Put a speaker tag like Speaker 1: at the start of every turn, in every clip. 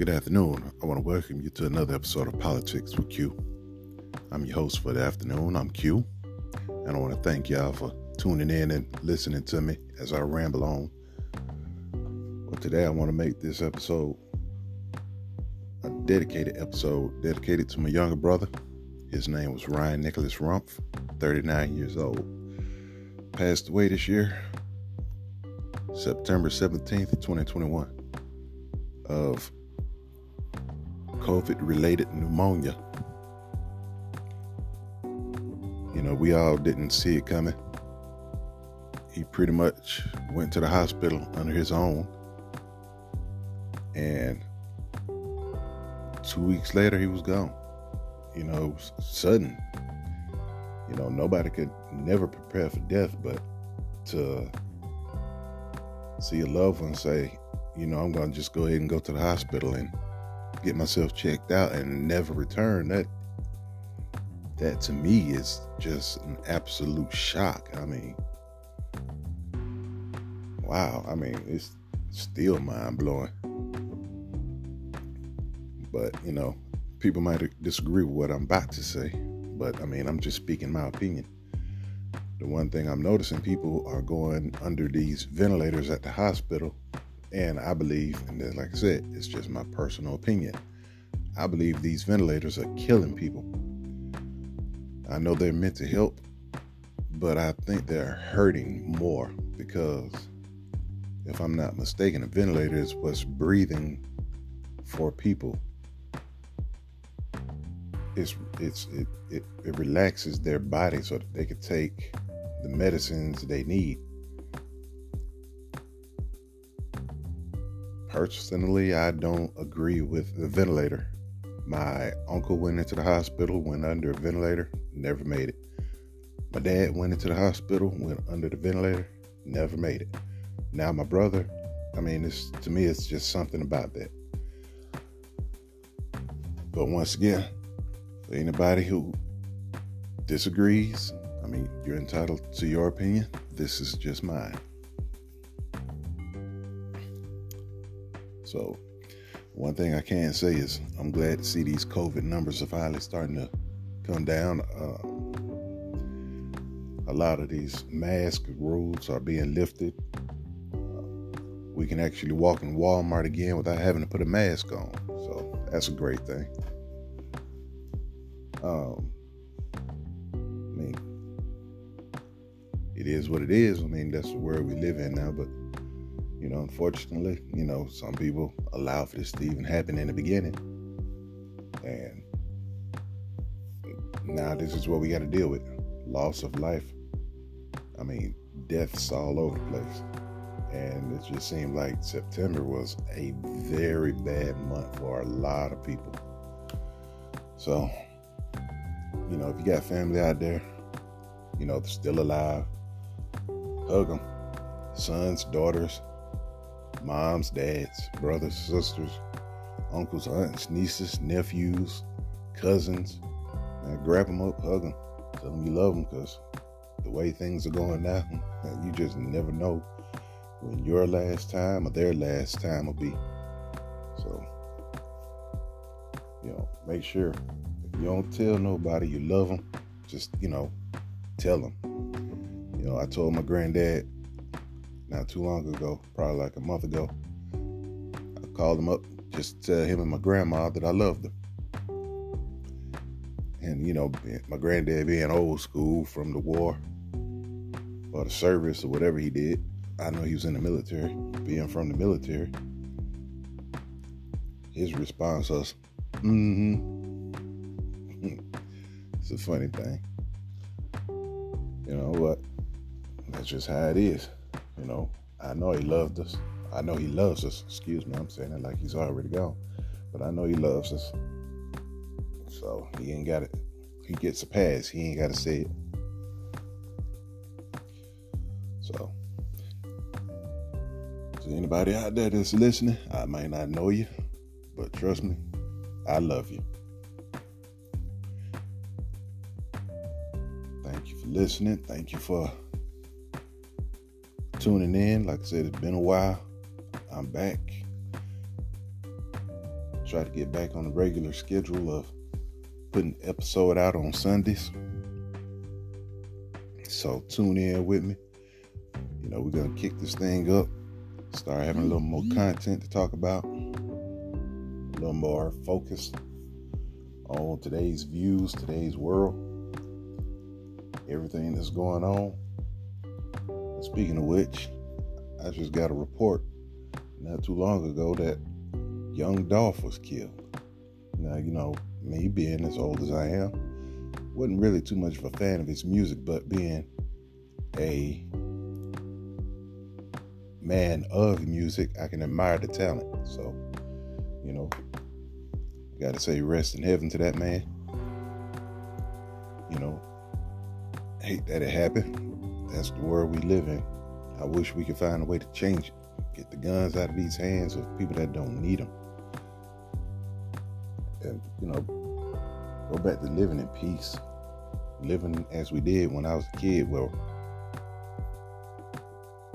Speaker 1: Good afternoon. I want to welcome you to another episode of Politics with Q. I'm your host for the afternoon. I'm Q. And I want to thank y'all for tuning in and listening to me as I ramble on. Well, today I want to make this episode a dedicated episode dedicated to my younger brother. His name was Ryan Nicholas Rumpf, 39 years old. Passed away this year, September 17th, 2021, of COVID related pneumonia. You know, we all didn't see it coming. He pretty much went to the hospital under his own. And two weeks later, he was gone. You know, sudden. You know, nobody could never prepare for death, but to see a loved one say, you know, I'm going to just go ahead and go to the hospital and get myself checked out and never return that that to me is just an absolute shock. I mean wow i mean it's still mind-blowing. But you know people might disagree with what i'm about to say but i mean i'm just speaking my opinion. The one thing i'm noticing people are going under these ventilators at the hospital and I believe, and then, like I said, it's just my personal opinion. I believe these ventilators are killing people. I know they're meant to help, but I think they're hurting more because, if I'm not mistaken, a ventilator is what's breathing for people. It's it's it, it, it relaxes their body so that they can take the medicines they need Personally, I don't agree with the ventilator. My uncle went into the hospital, went under a ventilator, never made it. My dad went into the hospital, went under the ventilator, never made it. Now my brother, I mean, it's to me, it's just something about that. But once again, for anybody who disagrees, I mean, you're entitled to your opinion. This is just mine. So, one thing I can say is I'm glad to see these COVID numbers are finally starting to come down. Uh, a lot of these mask rules are being lifted. Uh, we can actually walk in Walmart again without having to put a mask on. So that's a great thing. Um, I mean, it is what it is. I mean, that's the world we live in now, but you know, unfortunately, you know, some people allow for this to even happen in the beginning. And now this is what we got to deal with loss of life. I mean, deaths all over the place. And it just seemed like September was a very bad month for a lot of people. So, you know, if you got family out there, you know, still alive, hug them. Sons, daughters, moms, dads, brothers, sisters, uncles, aunts, nieces, nephews, cousins. Man, grab them up, hug them, tell them you love them because the way things are going now, you just never know when your last time or their last time will be. So, you know, make sure if you don't tell nobody you love them, just, you know, tell them. You know, I told my granddad not too long ago, probably like a month ago. I called him up just to tell him and my grandma that I loved them. And, you know, my granddad being old school from the war or the service or whatever he did, I know he was in the military, being from the military. His response was, mm hmm. it's a funny thing. You know what? That's just how it is. You know, I know he loved us. I know he loves us. Excuse me, I'm saying it like he's already gone. But I know he loves us. So he ain't got it. He gets a pass. He ain't got to say it. So, to anybody out there that's listening, I might not know you, but trust me, I love you. Thank you for listening. Thank you for tuning in. Like I said, it's been a while. I'm back. try to get back on the regular schedule of putting episode out on Sundays. So tune in with me. You know, we're gonna kick this thing up, start having a little more content to talk about, a little more focus on today's views, today's world, everything that's going on. Speaking of which, I just got a report not too long ago that young Dolph was killed. Now, you know, me being as old as I am, wasn't really too much of a fan of his music, but being a man of music, I can admire the talent. So, you know, got to say rest in heaven to that man. You know, hate that it happened. That's the world we live in. I wish we could find a way to change it. Get the guns out of these hands of people that don't need them. And, you know, go back to living in peace. Living as we did when I was a kid. Well,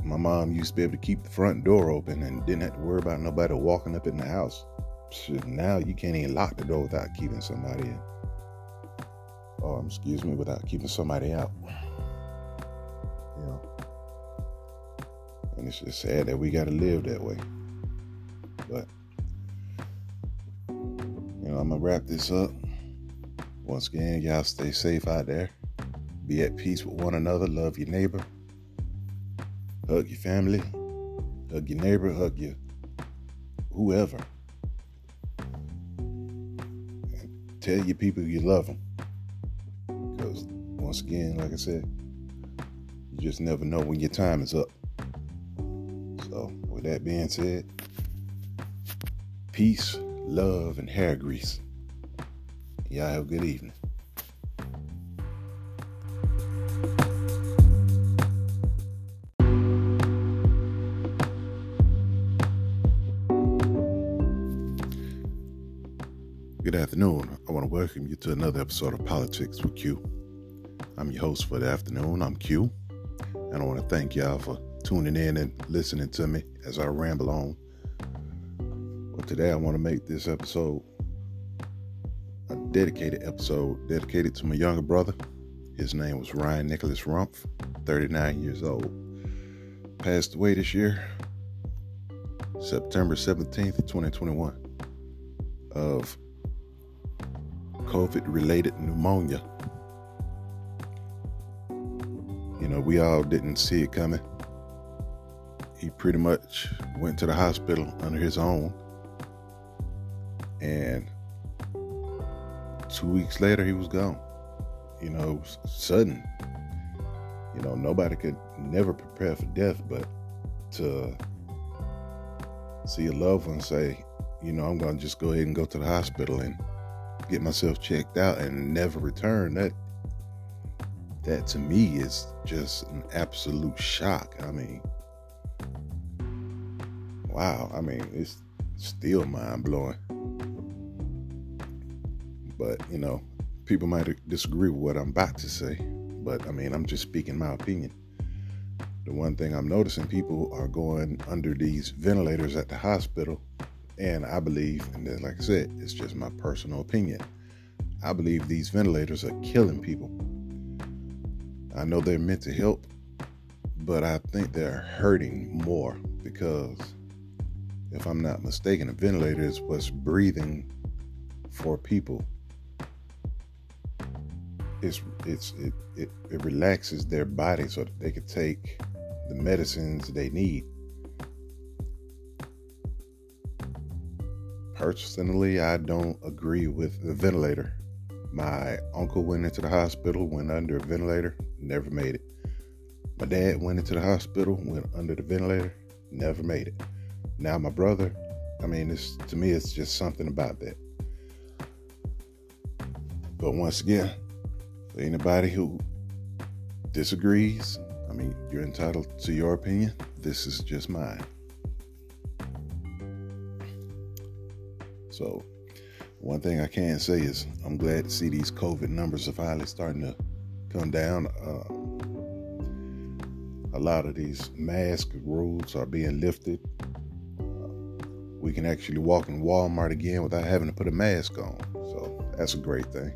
Speaker 1: my mom used to be able to keep the front door open and didn't have to worry about nobody walking up in the house. Now you can't even lock the door without keeping somebody in. Um, excuse me, without keeping somebody out. It's sad that we got to live that way. But, you know, I'm going to wrap this up. Once again, y'all stay safe out there. Be at peace with one another. Love your neighbor. Hug your family. Hug your neighbor. Hug your whoever. And tell your people you love them. Because, once again, like I said, you just never know when your time is up. That being said, peace, love, and hair grease. Y'all have a good evening. Good afternoon. I want to welcome you to another episode of Politics with Q. I'm your host for the afternoon. I'm Q. And I want to thank y'all for tuning in and listening to me as I ramble on. But today I want to make this episode a dedicated episode dedicated to my younger brother. His name was Ryan Nicholas Rumpf, 39 years old. Passed away this year, September 17th, 2021, of COVID related pneumonia. You know, we all didn't see it coming he pretty much went to the hospital under his own. And two weeks later, he was gone. You know, sudden. You know, nobody could never prepare for death, but to see a loved one say, you know, I'm going to just go ahead and go to the hospital and get myself checked out and never return, that that to me is just an absolute shock. I mean, wow, I mean, it's still mind blowing. But, you know, people might disagree with what I'm about to say, but I mean, I'm just speaking my opinion. The one thing I'm noticing people are going under these ventilators at the hospital, and I believe, and then, like I said, it's just my personal opinion. I believe these ventilators are killing people. I know they're meant to help, but I think they're hurting more because if I'm not mistaken, a ventilator is what's breathing for people. It's it's it, it, it relaxes their body so that they can take the medicines they need. Personally, I don't agree with the ventilator. My uncle went into the hospital, went under a ventilator, never made it. My dad went into the hospital, went under the ventilator, never made it. Now my brother, I mean, it's to me, it's just something about that. But once again, for anybody who disagrees, I mean, you're entitled to your opinion. This is just mine. So, one thing I can say is I'm glad to see these COVID numbers are finally starting to come down. Uh, a lot of these mask rules are being lifted we can actually walk in Walmart again without having to put a mask on. So that's a great thing.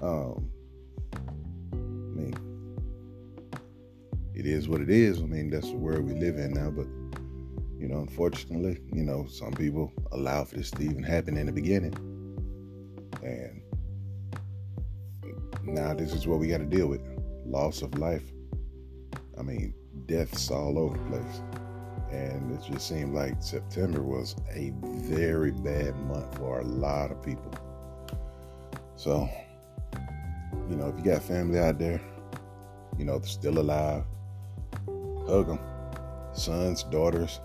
Speaker 1: Um, I mean, it is what it is. I mean, that's the world we live in now. But you know, unfortunately, you know, some people allow for this to even happen in the beginning, and now this is what we got to deal with: loss of life. I mean, deaths all over the place and it just seemed like September was a very bad month for a lot of people. So, you know, if you got family out there, you know, they're still alive, hug them. Sons, daughters,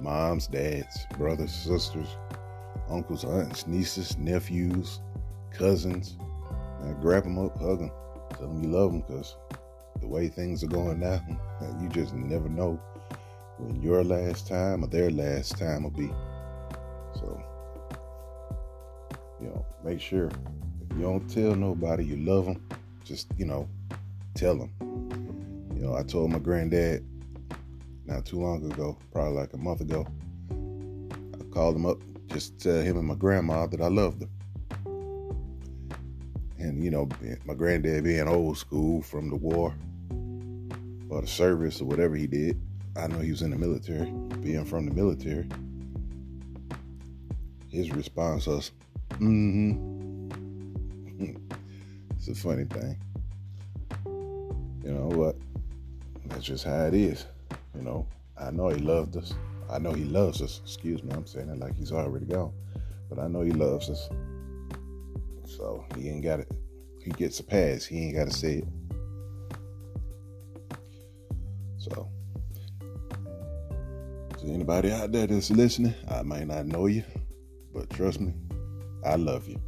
Speaker 1: moms, dads, brothers, sisters, uncles, aunts, nieces, nephews, cousins. Man, grab them up, hug them, tell them you love them because the way things are going now, you just never know when your last time or their last time will be. So, you know, make sure if you don't tell nobody you love them, just, you know, tell them. You know, I told my granddad not too long ago, probably like a month ago, I called him up just to tell him and my grandma that I loved them. And, you know, my granddad being old school from the war or the service or whatever he did, I know he was in the military, being from the military. His response was, mm hmm. it's a funny thing. You know what? That's just how it is. You know, I know he loved us. I know he loves us. Excuse me, I'm saying it like he's already gone. But I know he loves us. So he ain't got it. He gets a pass. He ain't got to say it. Anybody out there that's listening, I might not know you, but trust me, I love you.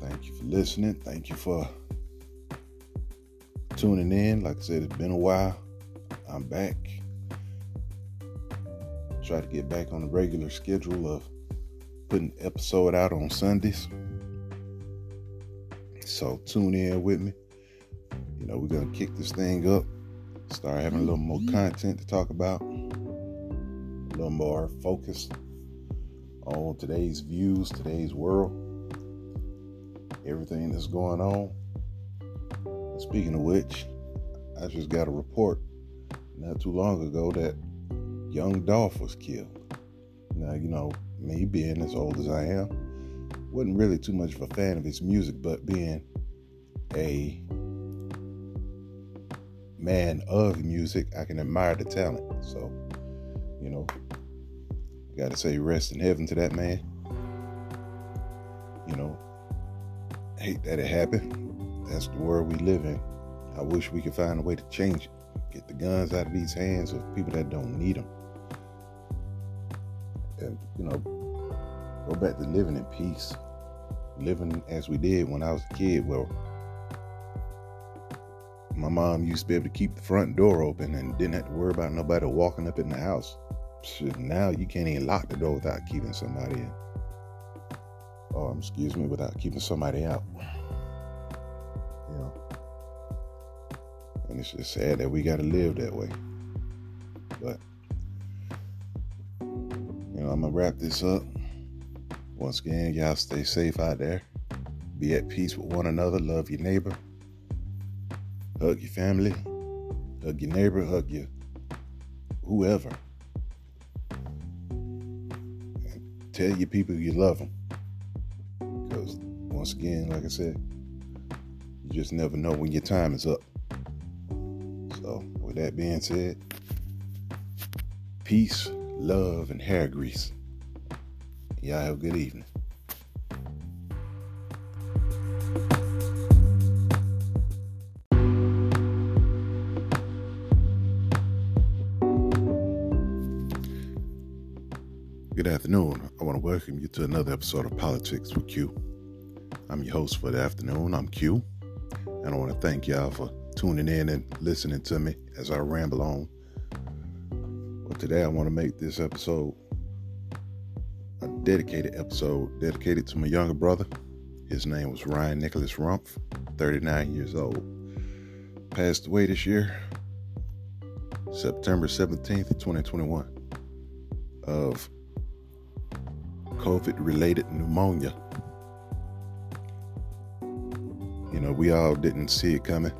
Speaker 1: Thank you for listening. Thank you for tuning in. Like I said, it's been a while. I'm back. Try to get back on the regular schedule of putting episode out on Sundays. So tune in with me. You know, we're gonna kick this thing up start having a little more mm-hmm. content to talk about, a little more focus on today's views, today's world, everything that's going on. Speaking of which, I just got a report not too long ago that young Dolph was killed. Now, you know, me being as old as I am, wasn't really too much of a fan of his music, but being a man of music, I can admire the talent. So, you know, got to say rest in heaven to that man. You know, hate that it happened. That's the world we live in. I wish we could find a way to change it. Get the guns out of these hands of people that don't need them. And, you know, go back to living in peace. Living as we did when I was a kid. Well, my mom used to be able to keep the front door open and didn't have to worry about nobody walking up in the house. Now you can't even lock the door without keeping somebody in. Oh, excuse me, without keeping somebody out. You know. And it's just sad that we got to live that way. But, you know, I'm going to wrap this up. Once again, y'all stay safe out there. Be at peace with one another. Love your neighbor. Hug your family, hug your neighbor, hug your whoever. And tell your people you love them. Because once again, like I said, you just never know when your time is up. So, with that being said, peace, love, and hair grease. Y'all have a good evening. Afternoon. I want to welcome you to another episode of Politics with Q. I'm your host for the afternoon. I'm Q. And I want to thank y'all for tuning in and listening to me as I ramble on. Well, today I want to make this episode a dedicated episode dedicated to my younger brother. His name was Ryan Nicholas Rumpf, 39 years old. Passed away this year. September 17th, 2021, of COVID related pneumonia. You know, we all didn't see it coming.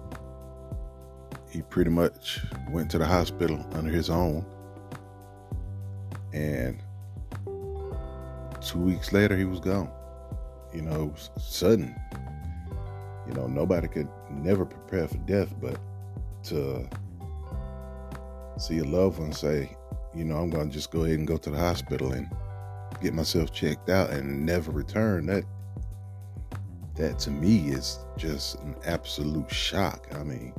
Speaker 1: He pretty much went to the hospital under his own. And two weeks later, he was gone. You know, sudden. You know, nobody could never prepare for death, but to see a loved one say, you know, I'm going to just go ahead and go to the hospital and get myself checked out and never return. That that to me is just an absolute shock. I mean,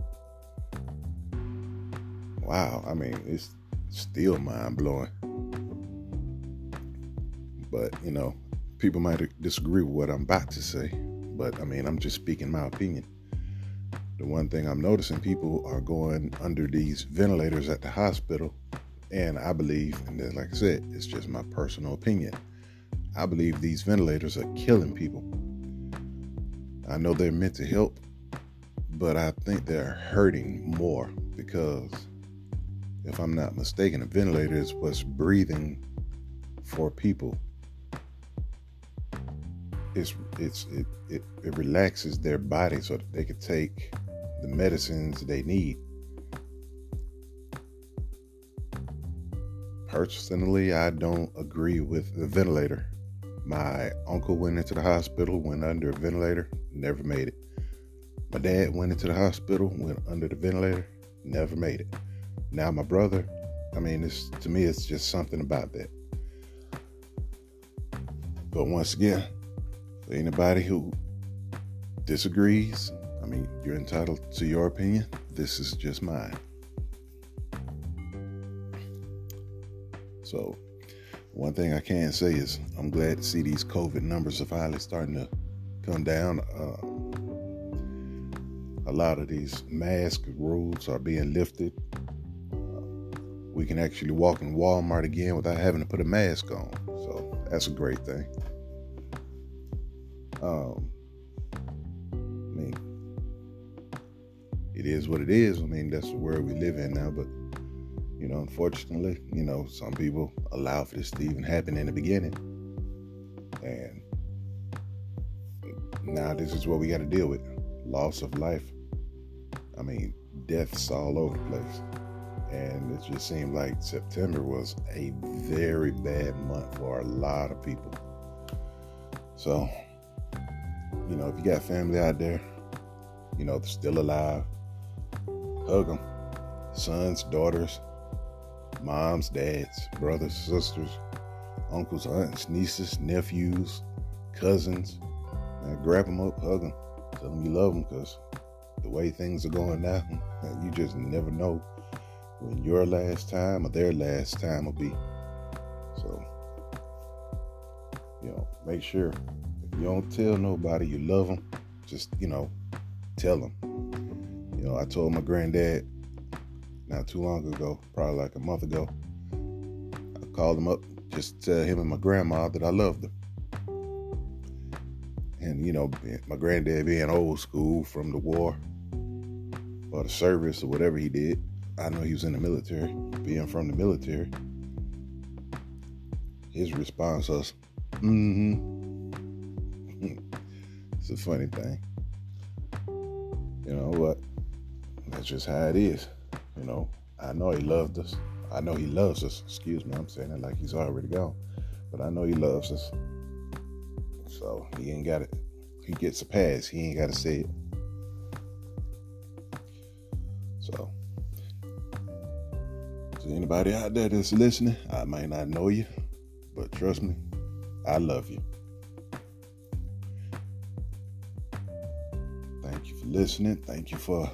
Speaker 1: wow. I mean, it's still mind blowing. But, you know, people might disagree with what I'm about to say. But I mean, I'm just speaking my opinion the one thing I'm noticing people are going under these ventilators at the hospital. And I believe, and then, like I said, it's just my personal opinion. I believe these ventilators are killing people. I know they're meant to help, but I think they're hurting more because, if I'm not mistaken, a ventilator is what's breathing for people. It's it's it, it, it relaxes their body so that they could take the medicines they need. Personally, I don't agree with the ventilator. My uncle went into the hospital, went under a ventilator, never made it. My dad went into the hospital, went under the ventilator, never made it. Now my brother, I mean, it's to me, it's just something about that. But once again, for anybody who disagrees, I mean, you're entitled to your opinion. This is just mine. So, one thing I can say is I'm glad to see these COVID numbers are finally starting to come down. Uh, a lot of these mask rules are being lifted. Uh, we can actually walk in Walmart again without having to put a mask on. So that's a great thing. Um, it is what it is. I mean, that's the world we live in now. But you know, unfortunately, you know, some people allow for this to even happen in the beginning, and now this is what we got to deal with: loss of life. I mean, deaths all over the place, and it just seemed like September was a very bad month for a lot of people. So, you know, if you got family out there, you know, they're still alive, Hug them. Sons, daughters, moms, dads, brothers, sisters, uncles, aunts, nieces, nephews, cousins. Grab them up, hug them. Tell them you love them because the way things are going now, you just never know when your last time or their last time will be. So, you know, make sure if you don't tell nobody you love them, just, you know, tell them. You know, I told my granddad not too long ago, probably like a month ago. I called him up just to tell him and my grandma that I loved them. And you know, my granddad being old school from the war or the service or whatever he did, I know he was in the military. Being from the military, his response was, "Mm-hmm." it's a funny thing, you know. what? that's just how it is. You know, I know he loved us. I know he loves us. Excuse me, I'm saying it like he's already gone. But I know he loves us. So he ain't got it. He gets a pass. He ain't got to say it. So, to anybody out there that's listening, I might not know you, but trust me, I love you. Thank you for listening. Thank you for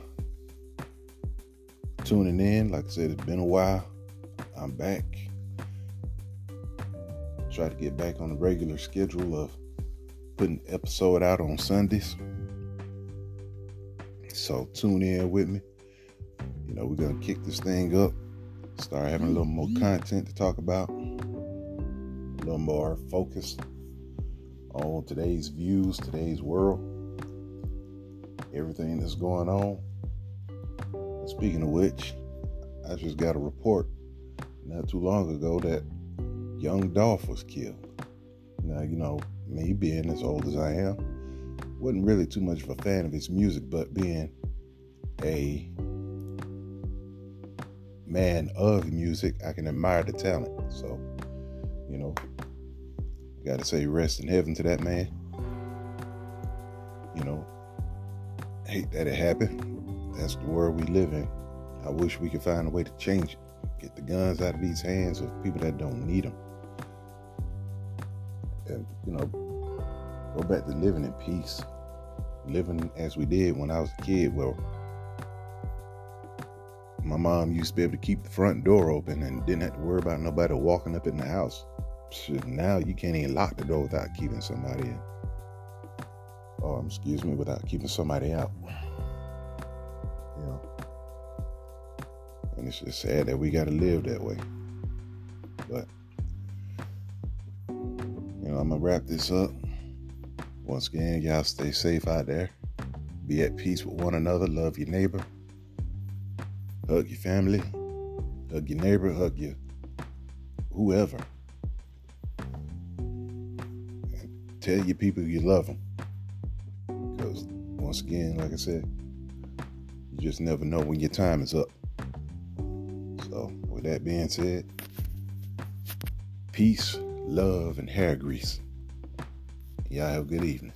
Speaker 1: tuning in. Like I said, it's been a while. I'm back. Try to get back on the regular schedule of putting the episode out on Sundays. So tune in with me. You know, we're gonna kick this thing up, start having a little more mm-hmm. content to talk about, a little more focus on today's views, today's world, everything that's going on. Speaking of which, I just got a report not too long ago that young Dolph was killed. Now, you know, me being as old as I am, wasn't really too much of a fan of his music, but being a man of music, I can admire the talent. So, you know, got to say rest in heaven to that man. You know, hate that it happened. That's the world we live in. I wish we could find a way to change it. Get the guns out of these hands of people that don't need them. And, you know, go back to living in peace. Living as we did when I was a kid. Well, my mom used to be able to keep the front door open and didn't have to worry about nobody walking up in the house. Now you can't even lock the door without keeping somebody in. Oh, excuse me, without keeping somebody out. And it's sad that we gotta live that way. But you know, I'm gonna wrap this up. Once again, y'all stay safe out there. Be at peace with one another. Love your neighbor. Hug your family. Hug your neighbor. Hug your whoever. And tell your people you love them. Because once again, like I said, you just never know when your time is up. With that being said, peace, love, and hair grease. Y'all have a good evening.